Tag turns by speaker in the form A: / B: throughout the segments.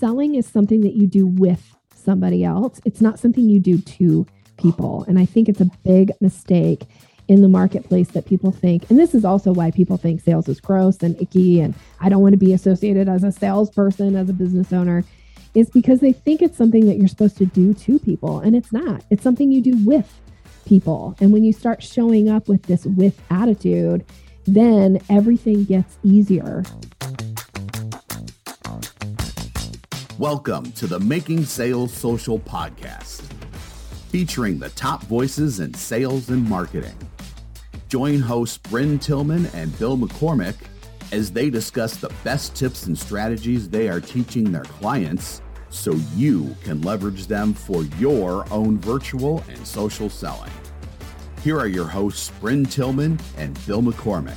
A: selling is something that you do with somebody else. It's not something you do to people. And I think it's a big mistake in the marketplace that people think, and this is also why people think sales is gross and icky, and I don't want to be associated as a salesperson, as a business owner, is because they think it's something that you're supposed to do to people. And it's not, it's something you do with people. And when you start showing up with this with attitude, then everything gets easier.
B: Welcome to the Making Sales Social podcast, featuring the top voices in sales and marketing. Join hosts Brynne Tillman and Bill McCormick as they discuss the best tips and strategies they are teaching their clients so you can leverage them for your own virtual and social selling. Here are your hosts, Brynne Tillman and Bill McCormick.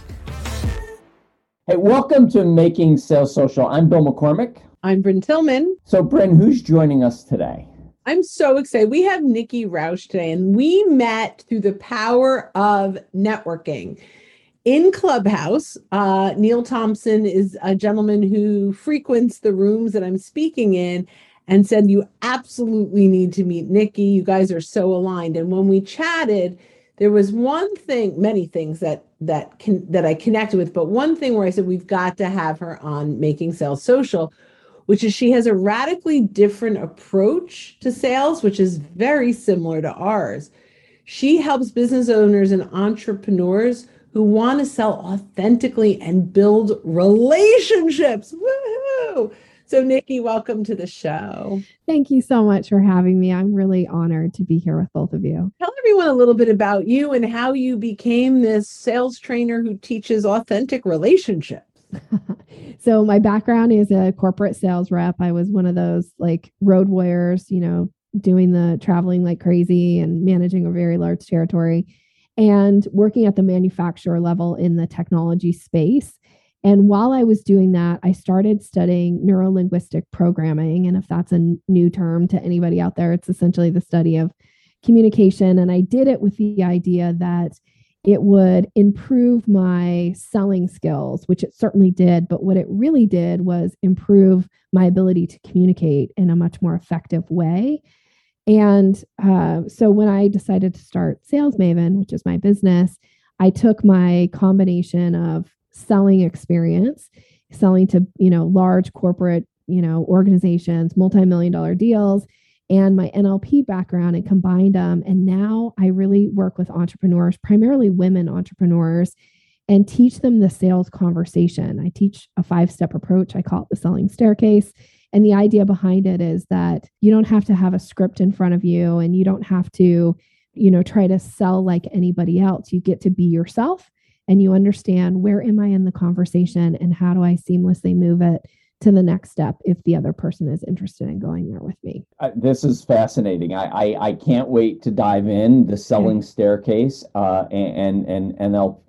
C: Hey, welcome to Making Sales Social. I'm Bill McCormick.
D: I'm Brynne Tillman.
C: So, Brynne, who's joining us today?
D: I'm so excited. We have Nikki Rausch today, and we met through the power of networking. In Clubhouse, uh, Neil Thompson is a gentleman who frequents the rooms that I'm speaking in and said, You absolutely need to meet Nikki. You guys are so aligned. And when we chatted, there was one thing, many things that that can that I connected with, but one thing where I said we've got to have her on making sales social which is she has a radically different approach to sales, which is very similar to ours. She helps business owners and entrepreneurs who want to sell authentically and build relationships. Woohoo! So, Nikki, welcome to the show.
A: Thank you so much for having me. I'm really honored to be here with both of you.
D: Tell everyone a little bit about you and how you became this sales trainer who teaches authentic relationships.
A: so my background is a corporate sales rep. I was one of those like road warriors, you know, doing the traveling like crazy and managing a very large territory and working at the manufacturer level in the technology space. And while I was doing that, I started studying neurolinguistic programming. And if that's a new term to anybody out there, it's essentially the study of communication. And I did it with the idea that it would improve my selling skills, which it certainly did. But what it really did was improve my ability to communicate in a much more effective way. And uh, so when I decided to start Sales Maven, which is my business, I took my combination of selling experience, selling to you know large corporate you know organizations, multi-million dollar deals, and my NLP background and combined them. And now I really work with entrepreneurs, primarily women entrepreneurs, and teach them the sales conversation. I teach a five step approach. I call it the selling staircase. And the idea behind it is that you don't have to have a script in front of you and you don't have to, you know, try to sell like anybody else. You get to be yourself and you understand where am I in the conversation and how do I seamlessly move it to the next step if the other person is interested in going there with me.
C: Uh, this is fascinating. I, I, I can't wait to dive in the selling mm-hmm. staircase uh, and and and NL,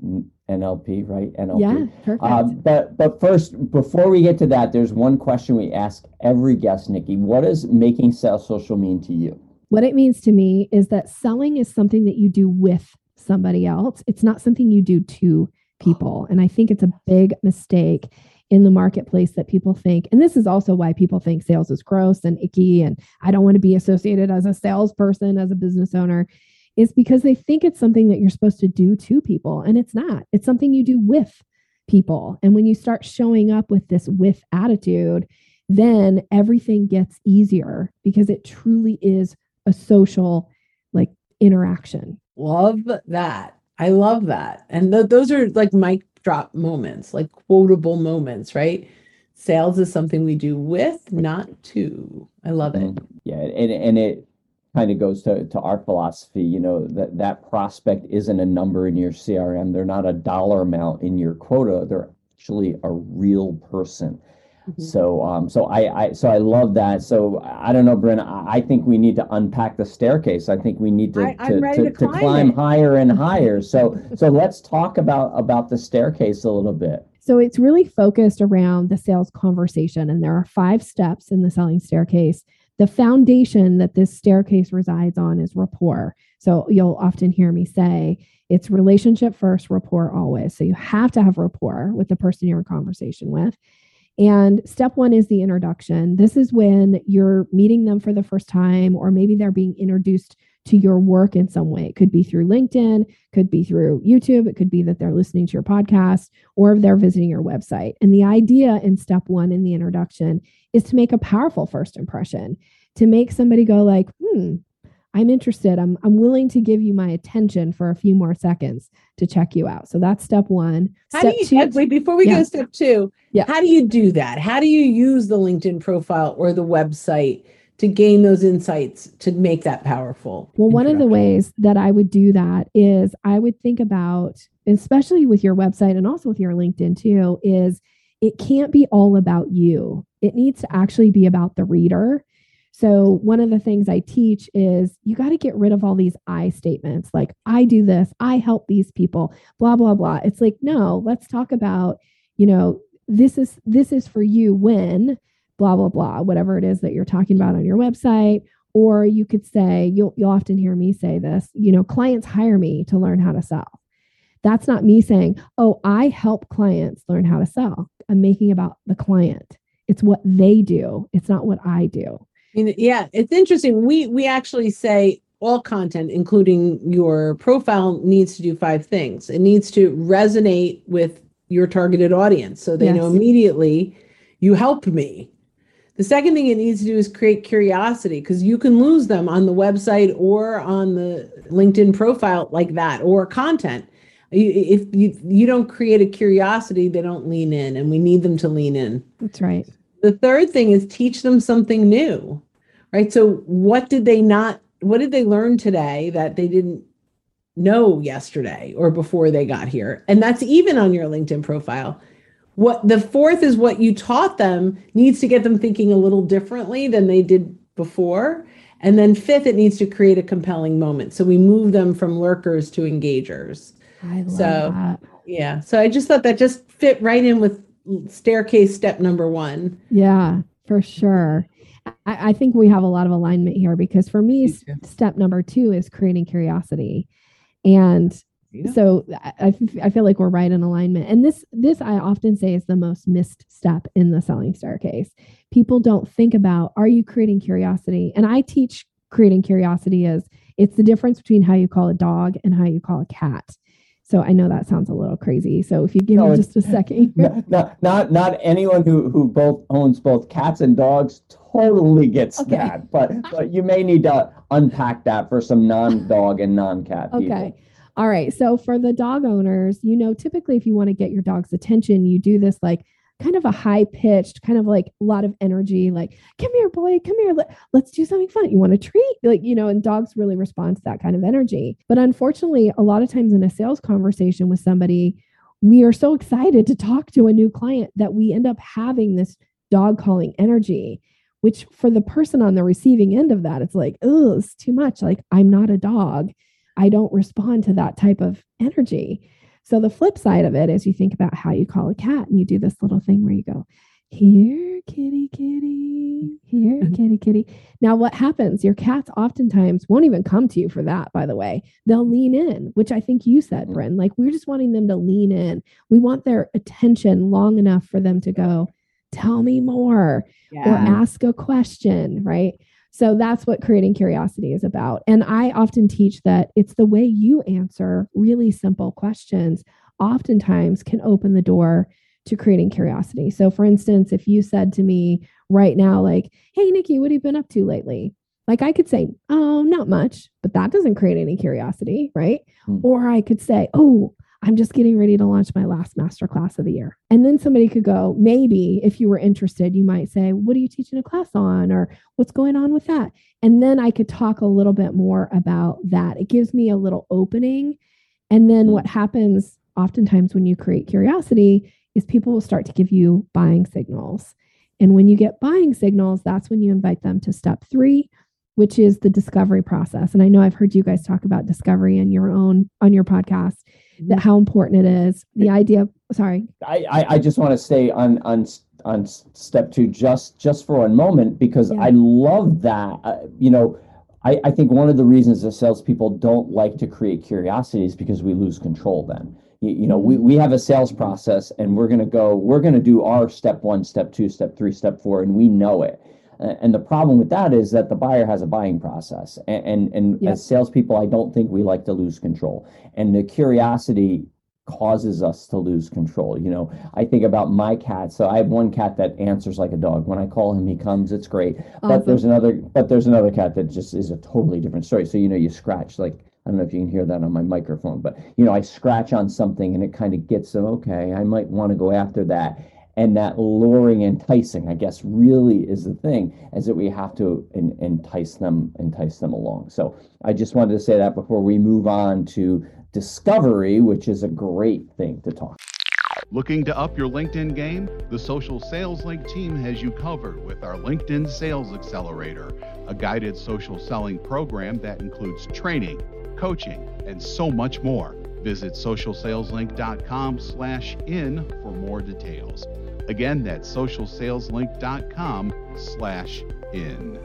C: NLP right NLP.
A: Yeah, perfect. Uh,
C: but but first, before we get to that, there's one question we ask every guest, Nikki. What does making sales social mean to you?
A: What it means to me is that selling is something that you do with somebody else. It's not something you do to people, and I think it's a big mistake in the marketplace that people think, and this is also why people think sales is gross and icky, and I don't want to be associated as a salesperson, as a business owner, is because they think it's something that you're supposed to do to people, and it's not. It's something you do with people. And when you start showing up with this with attitude, then everything gets easier because it truly is a social like interaction.
D: Love that. I love that. And th- those are like my drop moments, like quotable moments, right? Sales is something we do with, not to. I love it. Mm-hmm.
C: Yeah, and and it kind of goes to, to our philosophy, you know, that that prospect isn't a number in your CRM. They're not a dollar amount in your quota. They're actually a real person. Mm-hmm. So, um, so I, I, so I love that. So I don't know, Brynne. I think we need to unpack the staircase. I think we need to
D: I, to, to,
C: to, to, climb, higher and higher. So, so let's talk about about the staircase a little bit.
A: So it's really focused around the sales conversation, and there are five steps in the selling staircase. The foundation that this staircase resides on is rapport. So you'll often hear me say it's relationship first, rapport always. So you have to have rapport with the person you're in conversation with. And step one is the introduction. This is when you're meeting them for the first time, or maybe they're being introduced to your work in some way. It could be through LinkedIn, could be through YouTube, it could be that they're listening to your podcast, or they're visiting your website. And the idea in step one in the introduction is to make a powerful first impression, to make somebody go like, hmm, I'm interested. I'm, I'm willing to give you my attention for a few more seconds to check you out. So that's step one.
D: How
A: step
D: do you,
A: two, uh,
D: wait, before we
A: Yeah.
D: go to step two,
A: Yeah.
D: how do you do that? How do you use the LinkedIn profile or the website to gain those insights to make that powerful?
A: Well, one of the ways that I would do that is I would think about, especially with your website and also with your LinkedIn too, is it can't be all about you. It needs to actually be about the reader. So, one of the things I teach is you got to get rid of all these I statements like, I do this, I help these people, blah, blah, blah. It's like, no, let's talk about, you know, this is this is for you when blah blah blah whatever it is that you're talking about on your website. Or you could say you'll you'll often hear me say this you know clients hire me to learn how to sell. That's not me saying oh i help clients learn how to sell. I'm making about the client. It's what they do. It's not what i do
D: yeah, it's interesting. We we actually say all content, including your profile, needs to do five things. It needs to resonate with your targeted audience, so they know immediately you help me. The second thing it needs to do is create curiosity because you can lose them on the website or on the LinkedIn profile like that or content. If you, you don't create a curiosity, they don't lean in, and we need them to lean in.
A: that's right
D: The third thing is teach them something new, right? So, what did they not, what did they learn today that they didn't know yesterday or before they got here? And that's even on your LinkedIn profile. What the fourth is what you taught them needs to get them thinking a little differently than they did before. And then fifth, it needs to create a compelling moment. So we move them from lurkers to engagers.
A: i love
D: So-
A: that
D: Yeah. So I just thought that just fit right in with staircase step number one.
A: Yeah, for sure. I, I think we have a lot of alignment here because for me, step number two is creating curiosity. And
D: Yeah.
A: so I, I f- I feel like we're right in alignment. And this, this I often say is the most missed step in the selling staircase. People don't think about, are you creating curiosity? And I teach creating curiosity as it's the difference between how you call a dog and how you call a cat. So I know that sounds a little crazy. So if you give
C: No,
A: me just a second.
C: Not, not, not, anyone who, who both owns both cats and dogs totally gets
A: Okay.
C: that, but, but you may need to unpack that for some non-dog and non-cat people.
A: Okay. All right. So for the dog owners, you know, typically if you want to get your dog's attention, you do this like kind of a high pitched, kind of like a lot of energy, like, come here, boy, come here. Let, let's do something fun. You want a treat? Like, you know, and dogs really respond to that kind of energy. But unfortunately, a lot of times in a sales conversation with somebody, we are so excited to talk to a new client that we end up having this dog calling energy which for the person on the receiving end of that, it's like, oh, it's too much. Like, I'm not a dog. I don't respond to that type of energy. So the flip side of it is you think about how you call a cat and you do this little thing where you go, here, kitty, kitty, here, kitty, kitty. Now, what happens? Your cats oftentimes won't even come to you for that, by the way. They'll lean in, which I think you said, mm. Brynne. Like, we're just wanting them to lean in. We want their attention long enough for them to go, tell me more or ask a question, right? So that's what creating curiosity is about. And I often teach that it's the way you answer really simple questions, oftentimes can open the door to creating curiosity. So, for instance, if you said to me right now, like, hey, Nikki, what have you been up to lately? Like, I could say, oh, not much, but that doesn't create any curiosity, right?
C: Hmm.
A: Or I could say, oh, I'm just getting ready to launch my last master class of the year. And then somebody could go, maybe if you were interested, you might say, What are you teaching a class on? Or what's going on with that? And then I could talk a little bit more about that. It gives me a little opening. And then what happens oftentimes when you create curiosity is people will start to give you buying signals. And when you get buying signals, that's when you invite them to step three, which is the discovery process. And I know I've heard you guys talk about discovery in your own on your podcast that how important it is. The idea, sorry.
C: I, I, I just want to stay on on on step two just just for one moment because
A: Yeah.
C: I love that. Uh, you know, I, I think one of the reasons that salespeople don't like to create curiosity is because we lose control. Then You, you know, we, we have a sales process and we're going to go, we're going to do our step one, step two, step three, step four, and we know it. And the problem with that is that the buyer has a buying process. And, and, and
A: Yep.
C: as salespeople, I don't think we like to lose control. And the curiosity causes us to lose control. You know, I think about my cat. So I have one cat that answers like a dog. When I call him, he comes. It's great. Oh,
A: but
C: there's another, but there's another cat that just is a totally different story. So you know, you scratch like I don't know if you can hear that on my microphone, but you know, I scratch on something and it kind of gets them. Okay, I might want to go after that. And that luring, enticing, I guess, really is the thing, is that we have to en- entice them, entice them along. So I just wanted to say that before we move on to discovery, which is a great thing to talk.
B: Looking to up your LinkedIn game? The Social Sales Link team has you covered with our LinkedIn Sales Accelerator, a guided social selling program that includes training, coaching, and so much more. Visit socialsaleslink.com slash in for more details. Again, that's socialsaleslink.com slash in.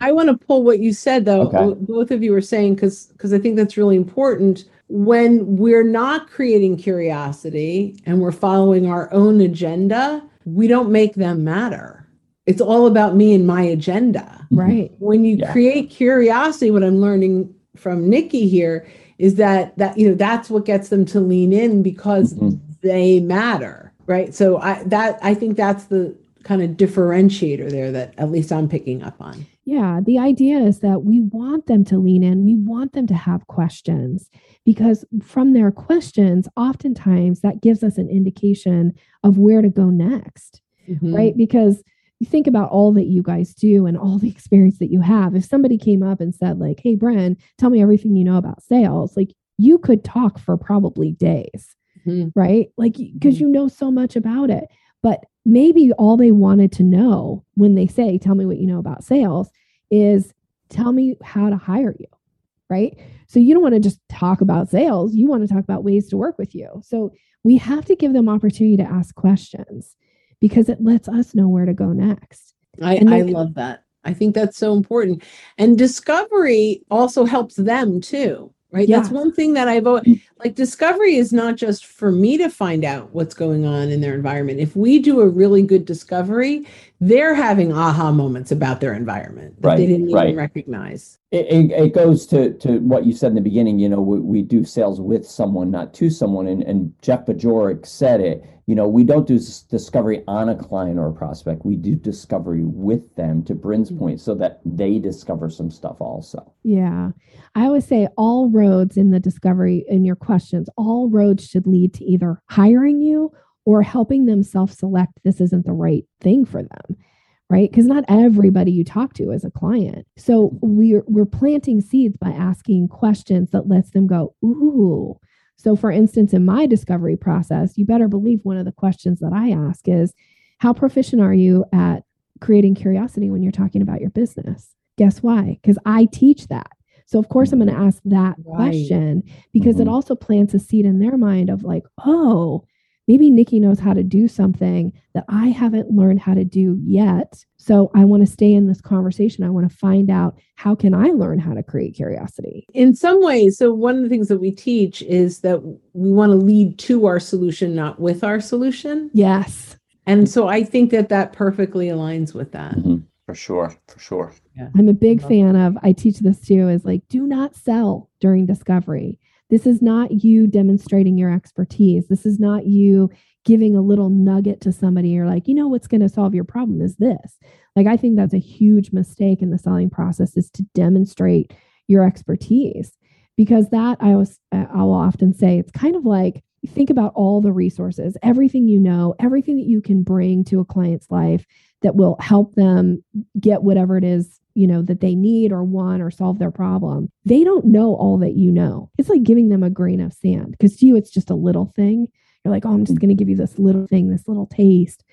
D: I want to pull what you said though.
C: Okay.
D: Both of you were saying because because I think that's really important. When we're not creating curiosity and we're following our own agenda, we don't make them matter. It's all about me and my agenda.
A: Right.
D: When you
C: Yeah.
D: create curiosity, what I'm learning from Nikki here is that that you know that's what gets them to lean in because
C: Mhm.
D: They matter, right? So I that I think that's the kind of differentiator there that at least I'm picking up on.
A: Yeah, the idea is that we want them to lean in. We want them to have questions because from their questions, oftentimes that gives us an indication of where to go next,
D: Mm-hmm.
A: right? Because you think about all that you guys do and all the experience that you have. If somebody came up and said, like, hey, Brynne, tell me everything you know about sales, like you could talk for probably days
D: Mhm.
A: right? Like, because
D: Mhm.
A: you know so much about it. But maybe all they wanted to know when they say, Tell me what you know about sales, is tell me how to hire you, right? So you don't want to just talk about sales. You want to talk about ways to work with you. So we have to give them opportunity to ask questions because it lets us know where to go next.
D: I,
A: And
D: I love that. I think that's so important. And discovery also helps them too, right? That's one thing that I've al- mm. like discovery is not just for me to find out what's going on in their environment. If we do a really good discovery, they're having aha moments about their environment that they didn't
C: right.
D: even recognize.
C: It, it, it goes to, to what you said in the beginning, you know, we, we do sales with someone, not to someone. And, and Jeff Bajorek said it, you know, we don't do discovery on a client or a prospect. We do discovery with them to Brynne's mm-hmm. point so that they discover some stuff also.
A: Yeah. I always say all roads in the discovery in your questions, all roads should lead to either hiring you or helping them self select this isn't the right thing for them. Right. Because not everybody you talk to is a client. So we're we're planting seeds by asking questions that lets them go, ooh. So for instance, in my discovery process, you better believe one of the questions that I ask is, how proficient are you at creating curiosity when you're talking about your business? Guess why? Because I teach that. So of course I'm going to ask that
D: Right.
A: question because it
C: Mhm.
A: also plants a seed in their mind of like, oh, maybe Nikki knows how to do something that I haven't learned how to do yet. So I want to stay in this conversation. I want to find out how can I learn how to create curiosity.
D: In some ways, so one of the things that we teach is that we want to lead to our solution, not with our solution.
A: Yes.
D: And so I think that that perfectly aligns with that.
C: Mhm. For sure. For sure.
A: I'm a big
D: Love
A: fan of, I teach this too, is like, do not sell during discovery. This is not you demonstrating your expertise. This is not you giving a little nugget to somebody. You're like, you know, what's going to solve your problem is this. Like, I think that's a huge mistake in the selling process is to demonstrate your expertise because that I was, I'll often say it's kind of like, think about all the resources, everything you know, everything that you can bring to a client's life that will help them get whatever it is you know that they need or want or solve their problem. They don't know all that you know. It's like giving them a grain of sand because to you it's just a little thing. You're like oh i'm just going to give you this little thing this little taste.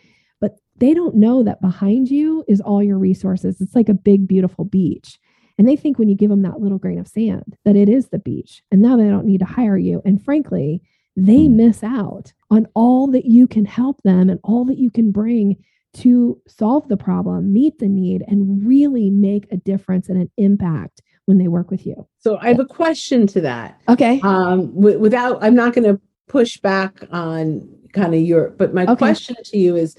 A: But they don't know that behind you is all your resources. It's like a big beautiful beach. And they think when you give them that little grain of sand that it is the beach and now they don't need to hire you. And frankly they miss out on all that you can help them and all that you can bring to solve the problem, meet the need, and really make a difference and an impact when they work with you.
D: So I have a question to that.
A: Okay.
D: Um, w- without, I'm not going to push back on kind of your, but my
A: Okay.
D: question to you is,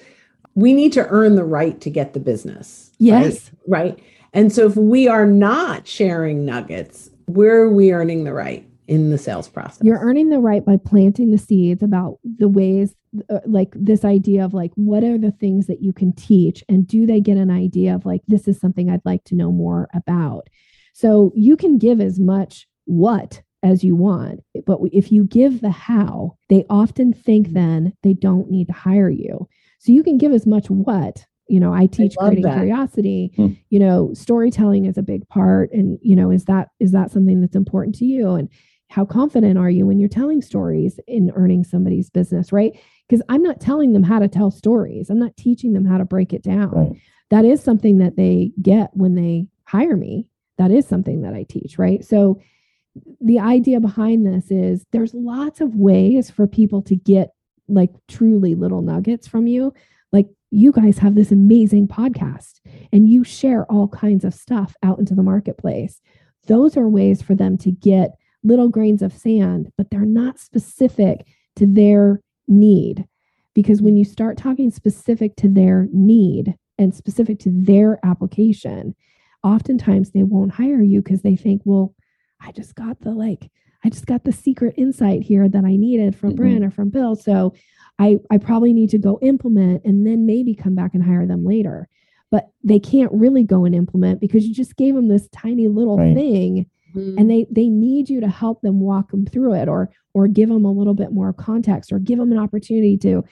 D: we need to earn the right to get the business.
A: Yes.
D: Right. right? And so if we are not sharing nuggets, where are we earning the right in the sales process?
A: You're earning the right by planting the seeds about the ways, uh, like this idea of like, what are the things that you can teach? And do they get an idea of like, this is something I'd like to know more about? So you can give as much what as you want. But if you give the how, they often think then they don't need to hire you. So you can give as much what. You know, I teach
D: love
A: creating
D: that.
A: curiosity.
C: Hmm.
A: You know, storytelling is a big part. And, you know, is that is that something that's important to you? And how confident are you when you're telling stories in earning somebody's business, right? Because I'm not telling them how to tell stories. I'm not teaching them how to break it down.
C: Right.
A: That is something that they get when they hire me. That is something that I teach, right? So the idea behind this is there's lots of ways for people to get like truly little nuggets from you. Like you guys have this amazing podcast and you share all kinds of stuff out into the marketplace. Those are ways for them to get little grains of sand, but they're not specific to their need. Because when you start talking specific to their need and specific to their application, oftentimes they won't hire you because they think, well, I just got the like, I just got the secret insight here that I needed from
C: Mhm.
A: Brynne or from Bill. So I, I probably need to go implement and then maybe come back and hire them later. But they can't really go and implement because you just gave them this tiny little
C: Right.
A: thing
D: Mhm.
A: and they they need you to help them walk them through it or or give them a little bit more context or give them an opportunity to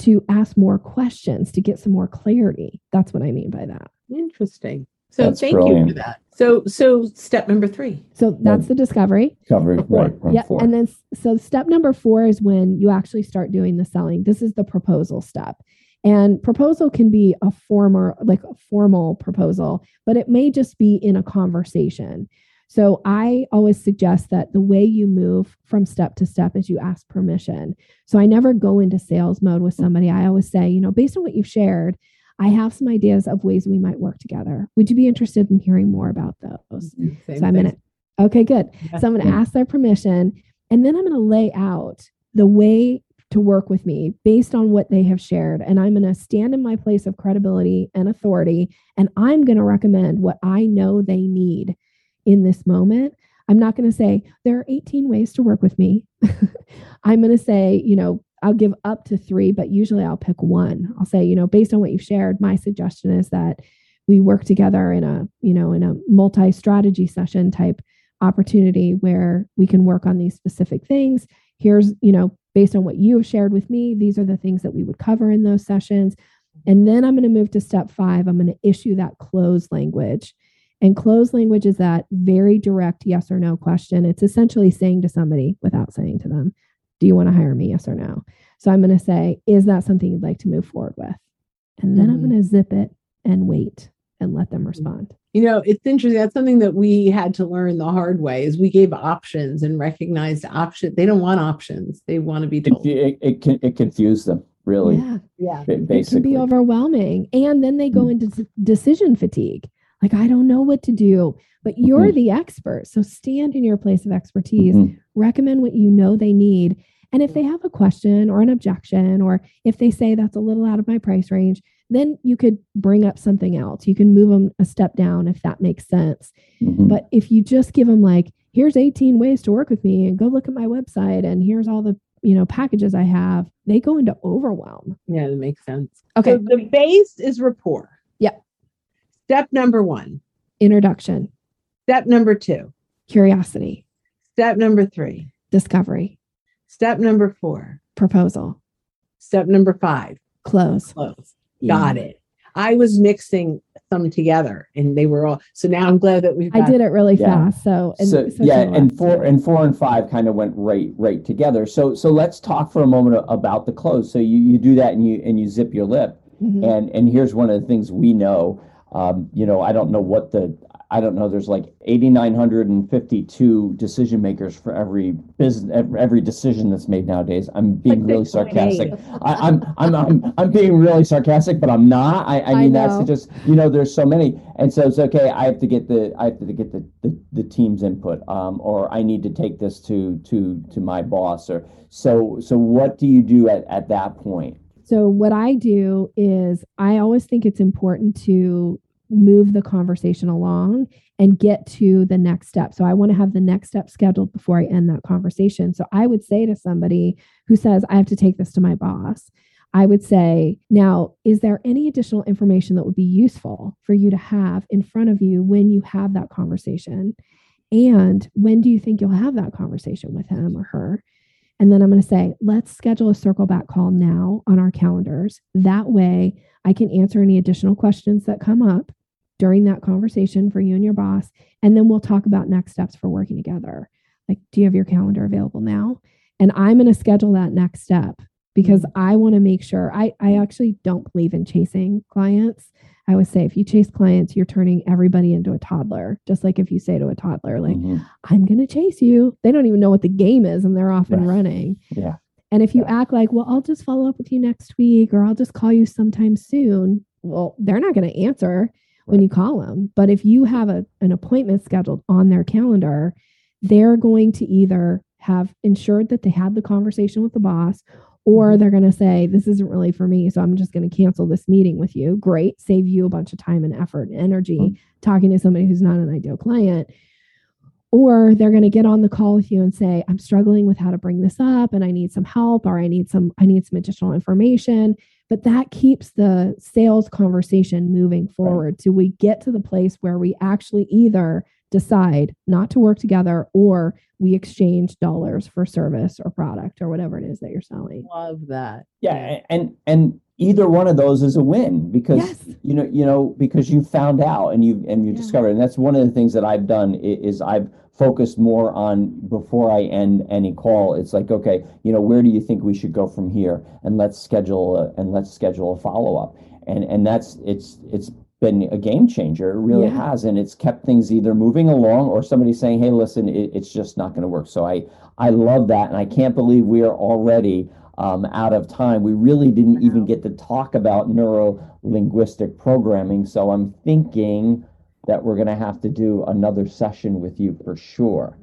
A: to ask more questions to get some more clarity that's what i mean by that
D: Interesting. So
C: That's
D: thank you for that. So so step number three.
A: so that's the discovery
C: Covered,
D: Four.
C: right,
A: yeah
C: four.
A: and then so step number four is when you actually start doing the selling this is the proposal step and proposal can be a former like a formal proposal but it may just be in a conversation so i always suggest that the way you move from step to step is you ask permission so i never go into sales mode with somebody i always say you know based on what you've shared i have some ideas of ways we might work together would you be interested in hearing more about those mm-hmm.
D: Same
A: so i'm in it okay good
D: Yeah.
A: so I'm going to ask their permission and then I'm going to lay out the way to work with me based on what they have shared. And I'm going to stand in my place of credibility and authority. And I'm going to recommend what I know they need in this moment. I'm not going to say there are 18 ways to work with me. I'm going to say, you know, I'll give up to three, but usually I'll pick one. I'll say, you know, based on what you've shared, my suggestion is that we work together in a, you know, in a multi strategy session type opportunity where we can work on these specific things. Here's, you know, based on what you have shared with me, these are the things that we would cover in those sessions. And then I'm going to move to step five. I'm going to issue that close language. And closed language is that very direct yes or no question. It's essentially saying to somebody without saying to them, Do you want to hire me? Yes or no. So I'm going to say, Is that something you'd like to move forward with? And then I'm
D: Mhm.
A: going to zip it and wait and let them respond.
D: You know, it's interesting. That's something that we had to learn the hard way is we gave options and recognized option. They don't want options. They want to be told.
C: Confu- it, it can it confused them really
A: Yeah.
D: Yeah.
C: ba-
A: it can be overwhelming and then they go
C: Mm.
A: into decision fatigue like i don't know what to do but you're
C: Mhm.
A: the expert so stand in your place of expertise
C: Mhm.
A: recommend what you know they need and if they have a question or an objection or if they say that's a little out of my price range then you could bring up something else you can move them a step down if that makes sense
C: Mhm.
A: but if you just give them like here's 18 ways to work with me and go look at my website and here's all the you know packages i have they go into overwhelm
D: Yeah, that makes sense.
A: okay
D: So the base is rapport.
A: Yep.
D: Step number one.
A: introduction
D: Step number two.
A: curiosity,
D: Step number three.
A: discovery,
D: Step number four.
A: proposal,
D: Step number five.
A: close.
D: Close. Got it. I was mixing some together and they were all so now I'm glad that we've
A: I did it really
C: Yeah.
A: fast. So, and
C: so,
A: so
C: yeah and
A: Lex.
C: four and four and five kind of went right right together so so let's talk for a moment about the close so you you do that and you and you zip your lip
A: Mhm.
C: and and here's one of the things we know um, you know i don't know what the I don't know, there's like 8,952 decision makers for every business, every decision that's made nowadays. I'm being
A: Like
C: really sarcastic. I, I'm, I'm, I'm, I'm being really sarcastic, but I'm not. I, I
A: I
C: mean, that's just, you know, there's so many. And so it's okay. I have to get the, I have to get the, the, the team's input, um, or I need to take this to, to, to my boss or, so, so what do you do at, at that point?
A: So, what I do is I always think it's important to move the conversation along and get to the next step. So, I want to have the next step scheduled before I end that conversation. So, I would say to somebody who says, I have to take this to my boss, I would say, now, is there any additional information that would be useful for you to have in front of you when you have that conversation? And when do you think you'll have that conversation with him or her? And then I'm going to say, let's schedule a circle back call now on our calendars. That way, I can answer any additional questions that come up during that conversation for you and your boss. And then we'll talk about next steps for working together. Like, do you have your calendar available now? And I'm going to schedule that next step because mm. I want to make sure I, I actually don't believe in chasing clients. I would say if you chase clients, you're turning everybody into a toddler. Just like if you say to a toddler, like,
C: Mhm.
A: I'm going to chase you. They don't even know what the game is and they're off and
C: Right.
A: running.
C: Yeah.
A: And if you
C: Yeah.
A: act like, well, I'll just follow up with you next week or I'll just call you sometime soon, well, they're not going to answer when you call them. But if you have a, an appointment scheduled on their calendar, they're going to either have ensured that they had the conversation with the boss or
C: Mm-hmm.
A: they're going to say, this isn't really for me. So I'm just going to cancel this meeting with you. Great. Save you a bunch of time and effort and energy
C: Mhm.
A: talking to somebody who's not an ideal client. Or they're going to get on the call with you and say, I'm struggling with how to bring this up and I need some help or I need some I need some additional information. But that keeps the sales conversation moving forward till we get to the place where we actually either decide not to work together or we exchange dollars for service or product or whatever it is that you're selling.
D: Love that.
C: Yeah, and and either one of those is a win because
A: Yes.
C: you know you know because you found out and you and you
A: Yeah.
C: discovered and that's one of the things that I've done is I've focused more on before I end any call. It's like okay, you know where do you think we should go from here and let's schedule a, and let's schedule a follow up and and that's it's it's been a game changer. It really
A: Yeah.
C: has, and it's kept things either moving along or somebody saying, "Hey, listen, it, it's just not going to work." So I I love that, and I can't believe we are already um, out of time. We really didn't even get to talk about neuro linguistic programming. So I'm thinking that we're going to have to do another session with you for sure.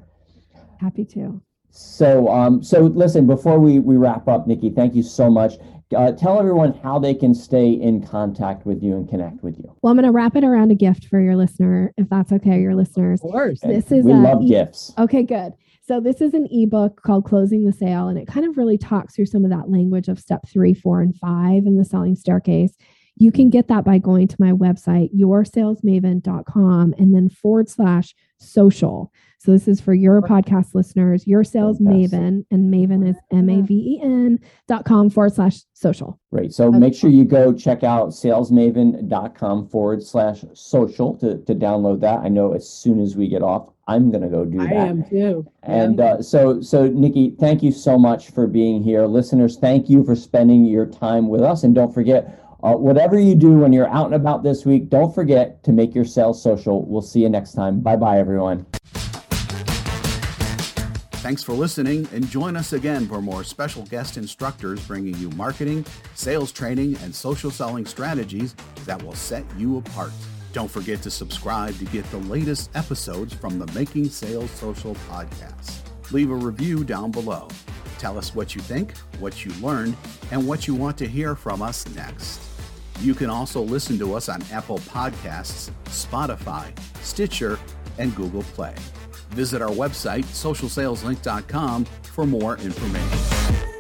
A: Happy to.
C: So, um, so listen, before we, we wrap up, Nikki, thank you so much. Uh, tell everyone how they can stay in contact with you and connect with you.
A: Well, I'm going to wrap it around a gift for your listener, if that's okay, your listeners.
D: Of course.
A: This is
C: we
A: a
C: love
A: e-
C: gifts.
A: Okay, good. So this is an ebook called Closing the Sale, and it kind of really talks through some of that language of step three, four, and five in the selling staircase. You can get that by going to my website, yoursalesmaven.com, and then forward slash social. So this is for your podcast listeners, your sales maven, and maven is M A V E N dot com forward slash social.
C: Great. So make sure you go check out salesmaven.com forward slash social to, to download that. I know as soon as we get off, I'm going to go do that.
D: I am too.
C: And uh, so, so Nikki, thank you so much for being here. Listeners, thank you for spending your time with us. And don't forget, uh, whatever you do when you're out and about this week, don't forget to make your sales social. We'll see you next time. Bye bye, everyone.
B: Thanks for listening and join us again for more special guest instructors bringing you marketing, sales training, and social selling strategies that will set you apart. Don't forget to subscribe to get the latest episodes from the Making Sales Social podcast. Leave a review down below. Tell us what you think, what you learned, and what you want to hear from us next. You can also listen to us on Apple Podcasts, Spotify, Stitcher, and Google Play. Visit our website, socialsaleslink.com, for more information.